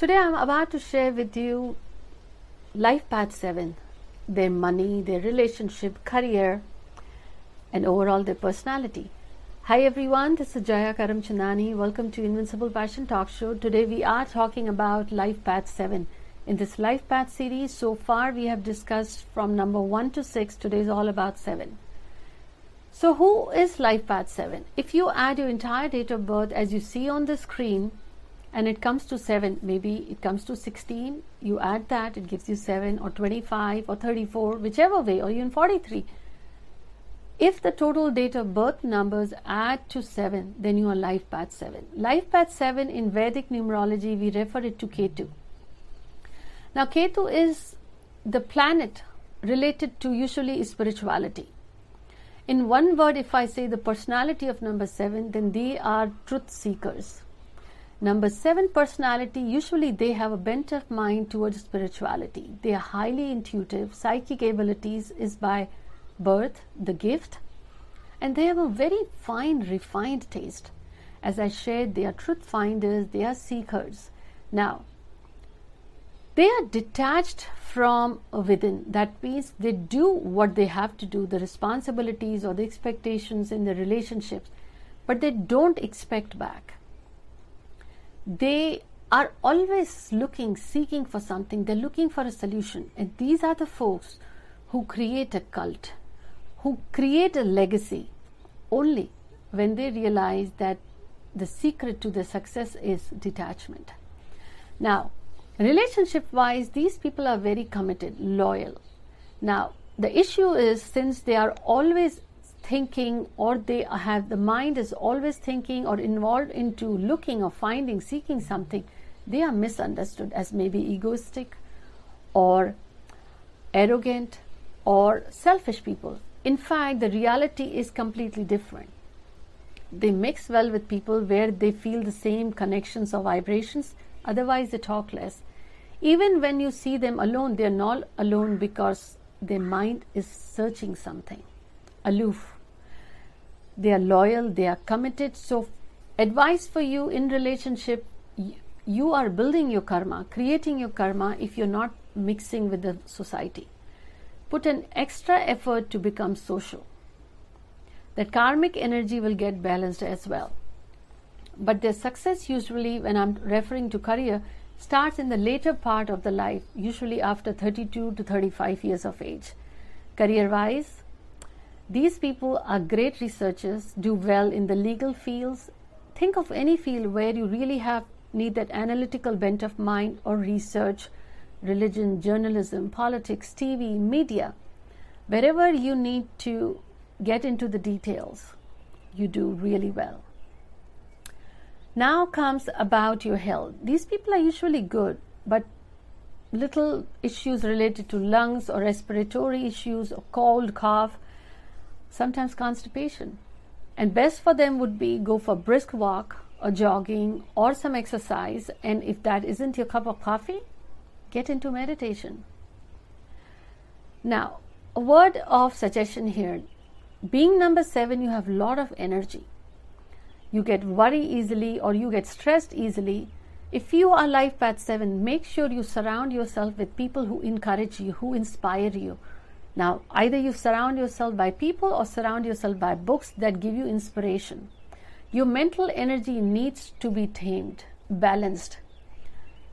Today I'm about to share with you Life Path 7 their money, their relationship, career, and overall their personality. Hi everyone, this is Jaya Karamchandani. Welcome to Invincible Passion Talk Show. Today we are talking about Life Path 7. In this Life Path series, so far we have discussed from number 1 to 6. Today is all about 7. So, who is Life Path 7? If you add your entire date of birth as you see on the screen, and it comes to 7 maybe it comes to 16 you add that it gives you 7 or 25 or 34 whichever way or even 43 if the total date of birth numbers add to 7 then you are life path 7 life path 7 in vedic numerology we refer it to ketu. Now ketu is the planet related to usually spirituality. In one word if i say the personality of number 7 then they are truth seekers Number seven personality, usually they have a bent of mind towards spirituality. They are highly intuitive. Psychic abilities is by birth, the gift. And they have a very fine, refined taste. As I shared, they are truth finders, they are seekers. Now, they are detached from within. That means they do what they have to do, the responsibilities or the expectations in the relationships, but they don't expect back they are always looking, seeking for something. They're looking for a solution. And these are the folks who create a cult, who create a legacy only when they realize that the secret to their success is detachment. Now, relationship wise, these people are very committed, loyal. Now, the issue is since they are always thinking or they have the mind is always thinking or involved into looking or finding seeking something they are misunderstood as maybe egoistic or arrogant or selfish people. In fact the reality is completely different. They mix well with people where they feel the same connections or vibrations otherwise they talk less. Even when you see them alone they are not alone because their mind is searching something aloof. They are loyal, they are committed. So, advice for you in relationship you are building your karma, creating your karma if you're not mixing with the society. Put an extra effort to become social. That karmic energy will get balanced as well. But their success, usually, when I'm referring to career, starts in the later part of the life, usually after 32 to 35 years of age. Career wise, these people are great researchers, do well in the legal fields. Think of any field where you really have need that analytical bent of mind or research, religion, journalism, politics, TV, media. Wherever you need to get into the details, you do really well. Now comes about your health. These people are usually good, but little issues related to lungs or respiratory issues or cold, cough sometimes constipation. And best for them would be go for brisk walk or jogging or some exercise. And if that isn't your cup of coffee, get into meditation. Now, a word of suggestion here. Being number seven, you have a lot of energy. You get worry easily or you get stressed easily. If you are life path seven, make sure you surround yourself with people who encourage you, who inspire you, now, either you surround yourself by people or surround yourself by books that give you inspiration. Your mental energy needs to be tamed, balanced.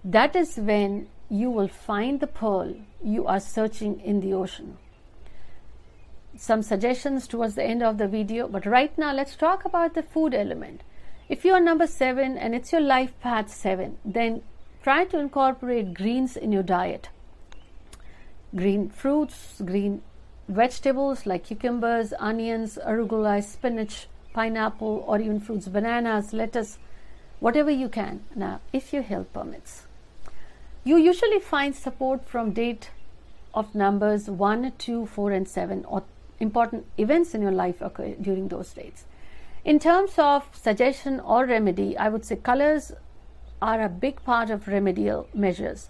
That is when you will find the pearl you are searching in the ocean. Some suggestions towards the end of the video, but right now let's talk about the food element. If you are number seven and it's your life path seven, then try to incorporate greens in your diet green fruits, green vegetables like cucumbers, onions, arugula, spinach, pineapple, or even fruits, bananas, lettuce, whatever you can. Now, if your health permits, you usually find support from date of numbers 1, 2, 4, and 7, or important events in your life occur during those dates. In terms of suggestion or remedy, I would say colors are a big part of remedial measures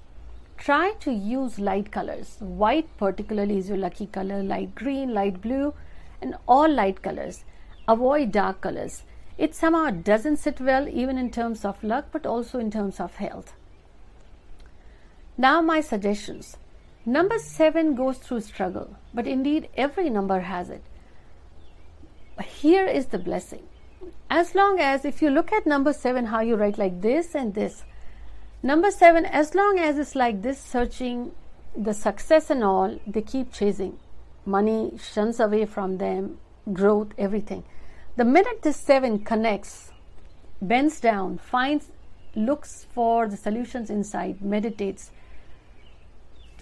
try to use light colors. White, particularly, is your lucky color, light green, light blue, and all light colors. Avoid dark colors. It somehow doesn't sit well, even in terms of luck, but also in terms of health. Now, my suggestions. Number seven goes through struggle, but indeed every number has it. Here is the blessing. As long as, if you look at number seven, how you write like this and this, number seven, as long as it's like this, searching the success and all, they keep chasing. Money shuns away from them, growth, everything. The minute this seven connects, bends down, finds, looks for the solutions inside, meditates,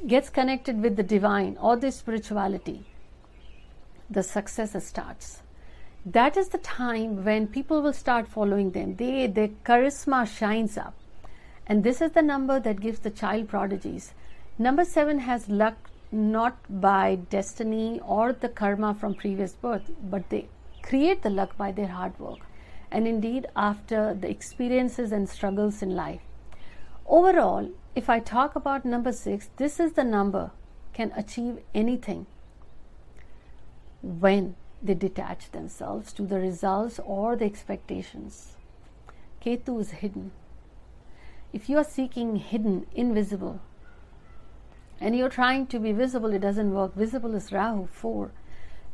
gets connected with the divine or the spirituality, the success starts. That is the time when people will start following them. They, their charisma shines up. And this is the number that gives the child prodigies. Number seven has luck not by destiny or the karma from previous birth, but they create the luck by their hard work. And indeed, after the experiences and struggles in life. Overall, if I talk about number six, this is the number can achieve anything when they detach themselves to the results or the expectations. Ketu is hidden. If you are seeking hidden, invisible, and you're trying to be visible, it doesn't work. Visible is Rahu, 4.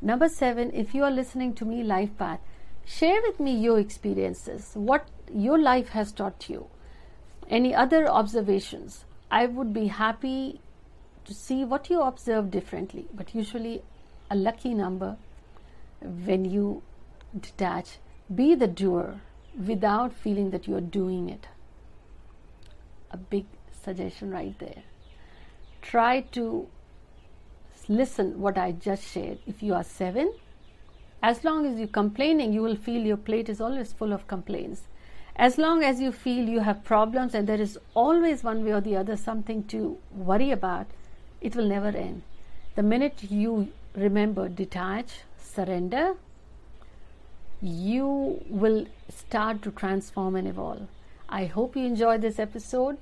Number 7, if you are listening to me, Life Path, share with me your experiences, what your life has taught you any other observations, I would be happy to see what you observe differently. But usually, a lucky number when you detach, be the doer without feeling that you are doing it. A big suggestion right there. Try to listen what I just shared. If you are seven, as long as you're complaining, you will feel your plate is always full of complaints as long as you feel you have problems and there is always one way or the other something to worry about, it will never end. The minute you remember, detach, surrender, you will start to transform and evolve. I hope you enjoyed this episode.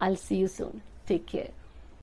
I'll see you soon. Take care.